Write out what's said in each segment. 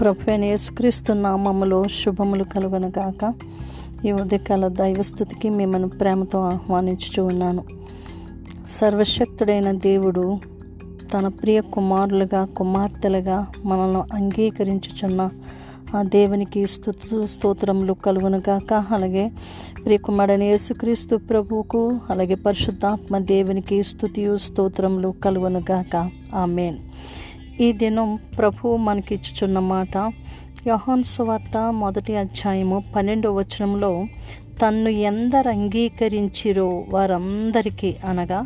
ప్రభు యేసుక్రీస్తు నామములో శుభములు కలుగనగాక ఈ ఉదయకాల దైవస్థుతికి మిమ్మల్ని ప్రేమతో ఆహ్వానించుచూ ఉన్నాను. సర్వశక్తుడైన దేవుడు తన ప్రియ కుమారులుగా కుమార్తెలుగా మనల్ని అంగీకరించుచున్న ఆ దేవునికి స్తుతు స్తోత్రములు కలుగునుగాక అలాగే ప్రియకుమారుడైన యేసుక్రీస్తు ప్రభువుకు అలాగే పరిశుద్ధాత్మ దేవునికి స్తుతియు స్తోత్రములు కలుగునుగాక ఆమెన్. ఈ దినం ప్రభువు మనకిచ్చుచున్న మాట యోహాన్ సువార్త మొదటి అధ్యాయము పన్నెండో వచనంలో తన్ను ఎందరు అంగీకరించిరో వారందరికీ అనగా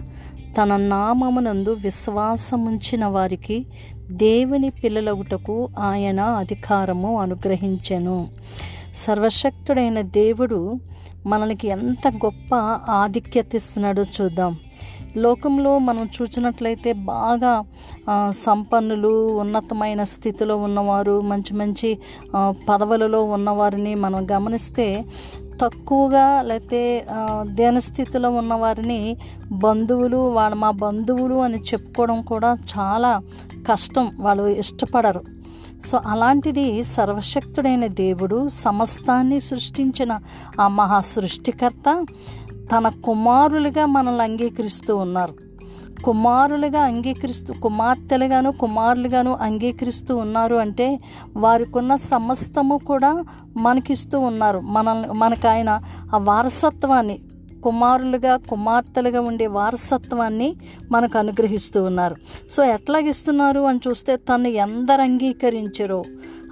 తన నామమునందు విశ్వాసముంచిన వారికి దేవుని పిల్లలగుటకు ఆయన అధికారము అనుగ్రహించెను. సర్వశక్తుడైన దేవుడు మనకి ఎంత గొప్ప ఆధిక్యత ఇస్తున్నాడో చూద్దాం. లోకంలో మనం చూసినట్లయితే బాగా సంపన్నులు ఉన్నతమైన స్థితిలో ఉన్నవారు మంచి మంచి పదవులలో ఉన్నవారిని మనం గమనిస్తే తక్కువగా లేకపోతే దేనస్థితిలో ఉన్నవారిని బంధువులు వాళ్ళ మా బంధువులు అని చెప్పుకోవడం కూడా చాలా కష్టం. వాళ్ళు ఇష్టపడరు. సో అలాంటిది సర్వశక్తుడైన దేవుడు సమస్తాన్ని సృష్టించిన ఆ మహా సృష్టికర్త తన కుమారులుగా మనల్ని అంగీకరిస్తూ ఉన్నారు. కుమారులుగా అంగీకరిస్తూ కుమార్తెలుగాను కుమారులుగాను అంగీకరిస్తూ ఉన్నారు అంటే వారికున్న సమస్తము కూడా మనకిస్తూ ఉన్నారు. మనల్ని మనకు ఆయన ఆ వారసత్వాన్ని కుమారులుగా కుమార్తెలుగా ఉండే వారసత్వాన్ని మనకు అనుగ్రహిస్తూ ఉన్నారు. సో ఎట్లాగిస్తున్నారు అని చూస్తే తను ఎందరు అంగీకరించరో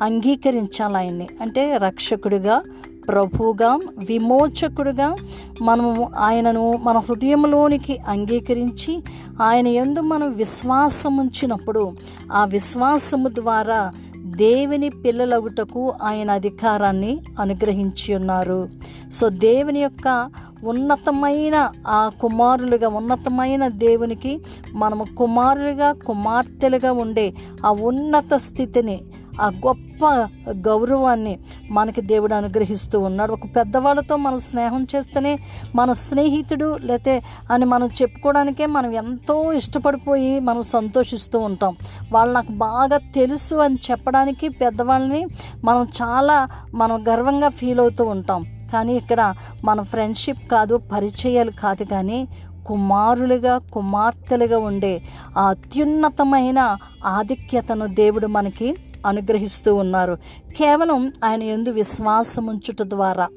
అంగీకరించాలి ఆయన్ని. అంటే రక్షకుడిగా ప్రభువుగా విమోచకుడుగా మనము ఆయనను మన హృదయంలోనికి అంగీకరించి ఆయన ఎందు మనం విశ్వాసం ఉంచినప్పుడు ఆ విశ్వాసము ద్వారా దేవుని పిల్లలగుటకు ఆయన అధికారాన్ని అనుగ్రహించి ఉన్నారు. సో దేవుని యొక్క ఉన్నతమైన ఆ కుమారులుగా ఉన్నతమైన దేవునికి మనము కుమారులుగా కుమార్తెలుగా ఉండే ఆ ఉన్నత స్థితిని ఆ గొప్ప గౌరవాన్ని మనకి దేవుడు అనుగ్రహిస్తూ ఉన్నాడు. ఒక పెద్దవాళ్ళతో మనం స్నేహం చేస్తేనే మన స్నేహితుడు లేతే అని మనం చెప్పుకోవడానికే మనం ఎంతో ఇష్టపడిపోయి మనం సంతోషిస్తూ ఉంటాం. వాళ్ళు నాకు బాగా తెలుసు అని చెప్పడానికి పెద్దవాళ్ళని మనం చాలా మనం గర్వంగా ఫీల్ అవుతూ ఉంటాం. కానీ ఇక్కడ మన ఫ్రెండ్షిప్ కాదు పరిచయాలు కాదు కానీ కుమారులుగా కుమార్తెలుగా ఉండే ఆ అత్యున్నతమైన ఆధిక్యతను దేవుడు మనకి అనుగ్రహిస్తూ ఉన్నారు. కేవలం ఆయన ఎందు విశ్వాసం ఉంచుట ద్వారా.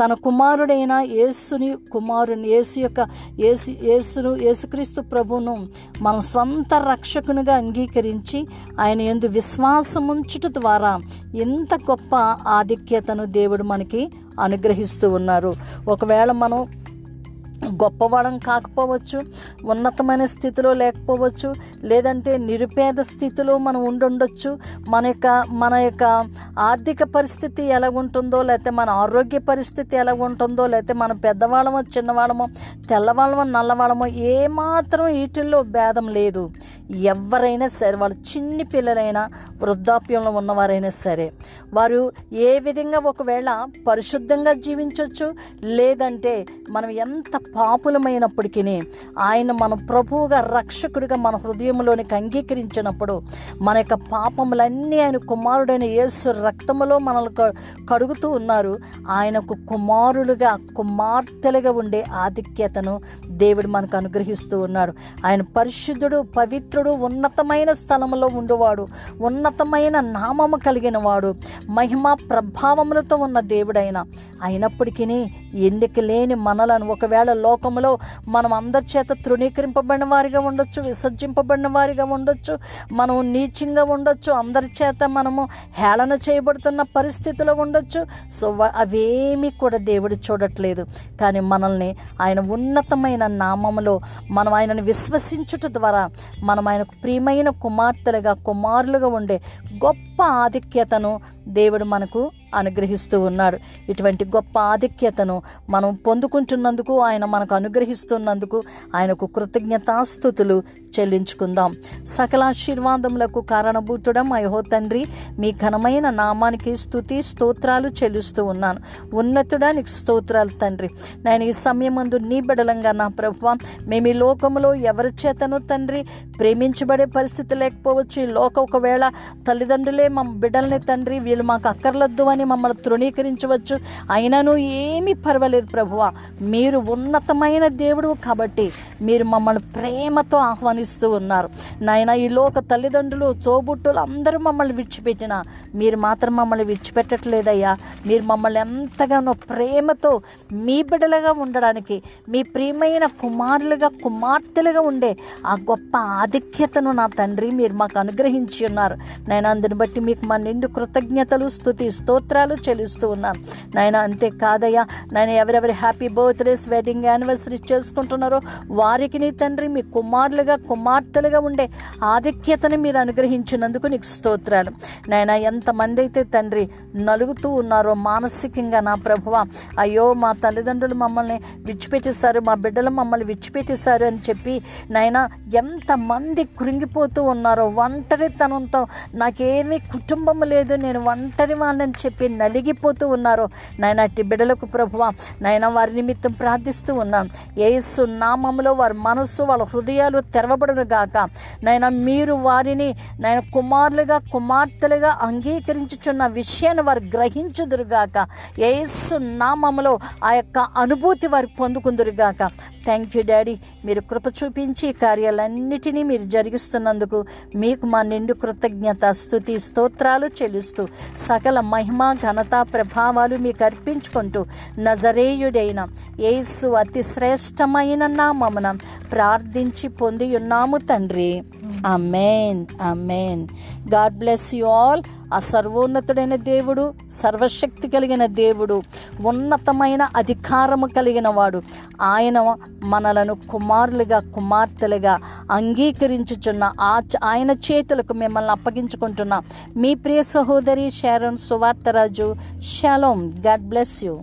తన కుమారుడైన యేసుని కుమారుని యేసు యొక్క యేసు యేసును యేసుక్రీస్తు ప్రభును మనం సొంత రక్షకునిగా అంగీకరించి ఆయన ఎందు విశ్వాసం ఉంచుట ద్వారా ఎంత గొప్ప ఆధిక్యతను దేవుడు మనకి అనుగ్రహిస్తూ ఉన్నారు. ఒకవేళ మనం గొప్పవాడం కాకపోవచ్చు ఉన్నతమైన స్థితిలో లేకపోవచ్చు లేదంటే నిరుపేద స్థితిలో మనం ఉండుండొచ్చు. మన యొక్క మన యొక్క ఆర్థిక పరిస్థితి ఎలా ఉంటుందో లేకపోతే మన ఆరోగ్య పరిస్థితి ఎలా ఉంటుందో లేకపోతే మన పెద్దవాళ్ళమో చిన్నవాళ్ళమో తెల్లవాళ్ళమో నల్లవాళ్ళమో ఏమాత్రం వీటిల్లో భేదం లేదు. ఎవరైనా సరే వాళ్ళు చిన్ని పిల్లలైనా వృద్ధాప్యంలో ఉన్నవారైనా సరే వారు ఏ విధంగా ఒకవేళ పరిశుద్ధంగా జీవించవచ్చు లేదంటే మనం ఎంత పాపులమైనప్పటికీ ఆయన మన ప్రభువుగా రక్షకుడిగా మన హృదయంలోనికి అంగీకరించినప్పుడు మన యొక్క పాపములన్నీ ఆయన కుమారుడైన యేసు రక్తములో మనల్ని కడుగుతూ ఉన్నారు. ఆయనకు కుమారులుగా కుమార్తెలుగా ఉండే ఆధిక్యతను దేవుడు మనకు అనుగ్రహిస్తూ ఉన్నాడు. ఆయన పరిశుద్ధుడు పవిత్ర పవిత్రుడు ఉన్నతమైన స్థలంలో ఉండేవాడు ఉన్నతమైన నామము కలిగిన వాడు మహిమ ప్రభావములతో ఉన్న దేవుడైన. అయినప్పటికీ ఎన్నిక లేని మనలను ఒకవేళ లోకములో మనం అందరి చేత తృణీకరింపబడిన వారిగా ఉండొచ్చు విసర్జింపబడిన వారిగా ఉండొచ్చు మనం నీచంగా ఉండొచ్చు అందరి చేత మనము హేళన చేయబడుతున్న పరిస్థితిలో ఉండొచ్చు సో అవేమీ కూడా దేవుడు చూడట్లేదు. కానీ మనల్ని ఆయన ఉన్నతమైన నామములో మనం ఆయనను విశ్వసించుట ద్వారా మనం ఆయనకు ప్రియమైన కుమార్తెలుగా కుమారులుగా ఉండే గొప్ప ఆధిక్యతను దేవుడు మనకు అనుగ్రహిస్తూ ఉన్నాడు. ఇటువంటి గొప్ప ఆధిక్యతను మనం పొందుకుంటున్నందుకు ఆయన మనకు అనుగ్రహిస్తున్నందుకు ఆయనకు కృతజ్ఞతాస్థుతులు చెల్లించుకుందాం. సకల ఆశీర్వాదములకు కారణభూతుడం అయహో తండ్రి మీ ఘనమైన నామానికి స్థుతి స్తోత్రాలు చెల్లిస్తూ ఉన్నాను. ఉన్నతుడానికి స్తోత్రాలు తండ్రి. నేను ఈ సమయమందు నీ బిడలంగా నా ప్రభు మేము ఈ లోకంలో ఎవరి చేతను తండ్రి ప్రేమించబడే పరిస్థితి లేకపోవచ్చు. ఈ లోక ఒకవేళ తల్లిదండ్రులే మా బిడ్డల్ని తండ్రి వీళ్ళు మాకు అక్కర్లొద్దు అని మమ్మల్ని తృణీకరించవచ్చు. అయినను ఏమీ పర్వాలేదు ప్రభువ. మీరు ఉన్నతమైన దేవుడు కాబట్టి మీరు మమ్మల్ని ప్రేమతో ఆహ్వానిస్తూ ఉన్నారు. నాయన ఈ లోక తల్లిదండ్రులు తోబుట్టులు అందరూ మమ్మల్ని విడిచిపెట్టిన మీరు మాత్రం మమ్మల్ని విడిచిపెట్టట్లేదయ్యా. మీరు మమ్మల్ని ఎంతగానో ప్రేమతో మీ బిడ్డలుగా ఉండడానికి మీ ప్రియమైన కుమారులుగా కుమార్తెలుగా ఉండే ఆ గొప్ప ఆధిక్యతను నా తండ్రి మీరు మాకు అనుగ్రహించి ఉన్నారు. నేను అందుని బట్టి మీకు మా నిండు కృతజ్ఞతలు స్థుతి స్తోత్రాలు చెల్లిస్తూ ఉన్నాను నాయన అంతే కాదయ్యా. నాయన ఎవరెవరి హ్యాపీ బర్త్డేస్ వెడ్డింగ్ యానివర్సరీ చేసుకుంటున్నారో వారికి నీ తండ్రి మీ కుమారులుగా కుమార్తెలుగా ఉండే ఆధిక్యతని మీరు అనుగ్రహించినందుకు నీకు స్తోత్రాలు. నాయన ఎంతమంది అయితే తండ్రి నలుగుతూ ఉన్నారో మానసికంగా నా ప్రభువ అయ్యో మా తల్లిదండ్రులు మమ్మల్ని విడిచిపెట్టేశారు మా బిడ్డలు మమ్మల్ని విడిచిపెట్టేశారు అని చెప్పి నాయన ఎంతమంది కృంగిపోతూ ఉన్నారో ఒంటరితనంతో నాకేమీ కుటుంబం లేదు నేను ఒంటరి వాళ్ళని చెప్పి చెప్పి నలిగిపోతూ ఉన్నారు. నాయన అట్టి బిడ్డలకు ప్రభువ నాయన వారి నిమిత్తం ప్రార్థిస్తూ ఉన్నాను ఏసు నామములో వారి మనస్సు వాళ్ళ హృదయాలు తెరవబడును గాక. నాయన మీరు వారిని నాయన కుమారులుగా కుమార్తెలుగా అంగీకరించుచున్న విషయాన్ని వారు గ్రహించుదురుగాక ఏసు నామములో ఆ యొక్క అనుభూతి వారు పొందుకుందురుగాక థ్యాంక్ యూ డాడీ మీరు కృప చూపించి కార్యాలన్నిటినీ మీరు జరిగిస్తున్నందుకు మీకు మా నిండు కృతజ్ఞత స్థుతి స్తోత్రాలు చెల్లిస్తూ సకల మహిమ ఘనత ప్రభావాలు మీకు అర్పించుకుంటూ నజరేయుడైన యేసు అతి శ్రేష్టమైన నామమున ప్రార్థించి పొంది ఉన్నాము తండ్రి. Amen amen God bless you all ఆ సర్వోన్నతుడైన దేవుడు సర్వశక్తి కలిగిన దేవుడు ఉన్నతమైన అధికారము కలిగిన వాడు. ఆయన మనలను కుమారులుగా కుమార్తెలుగా అంగీకరించుచున్న ఆ ఆయన చేతులకు మిమ్మల్ని అప్పగించుకుంటున్నాం. మీ ప్రియ సహోదరి షారోన్ సువార్తరాజు. షాలోమ్ గాడ్ బ్లెస్ యూ.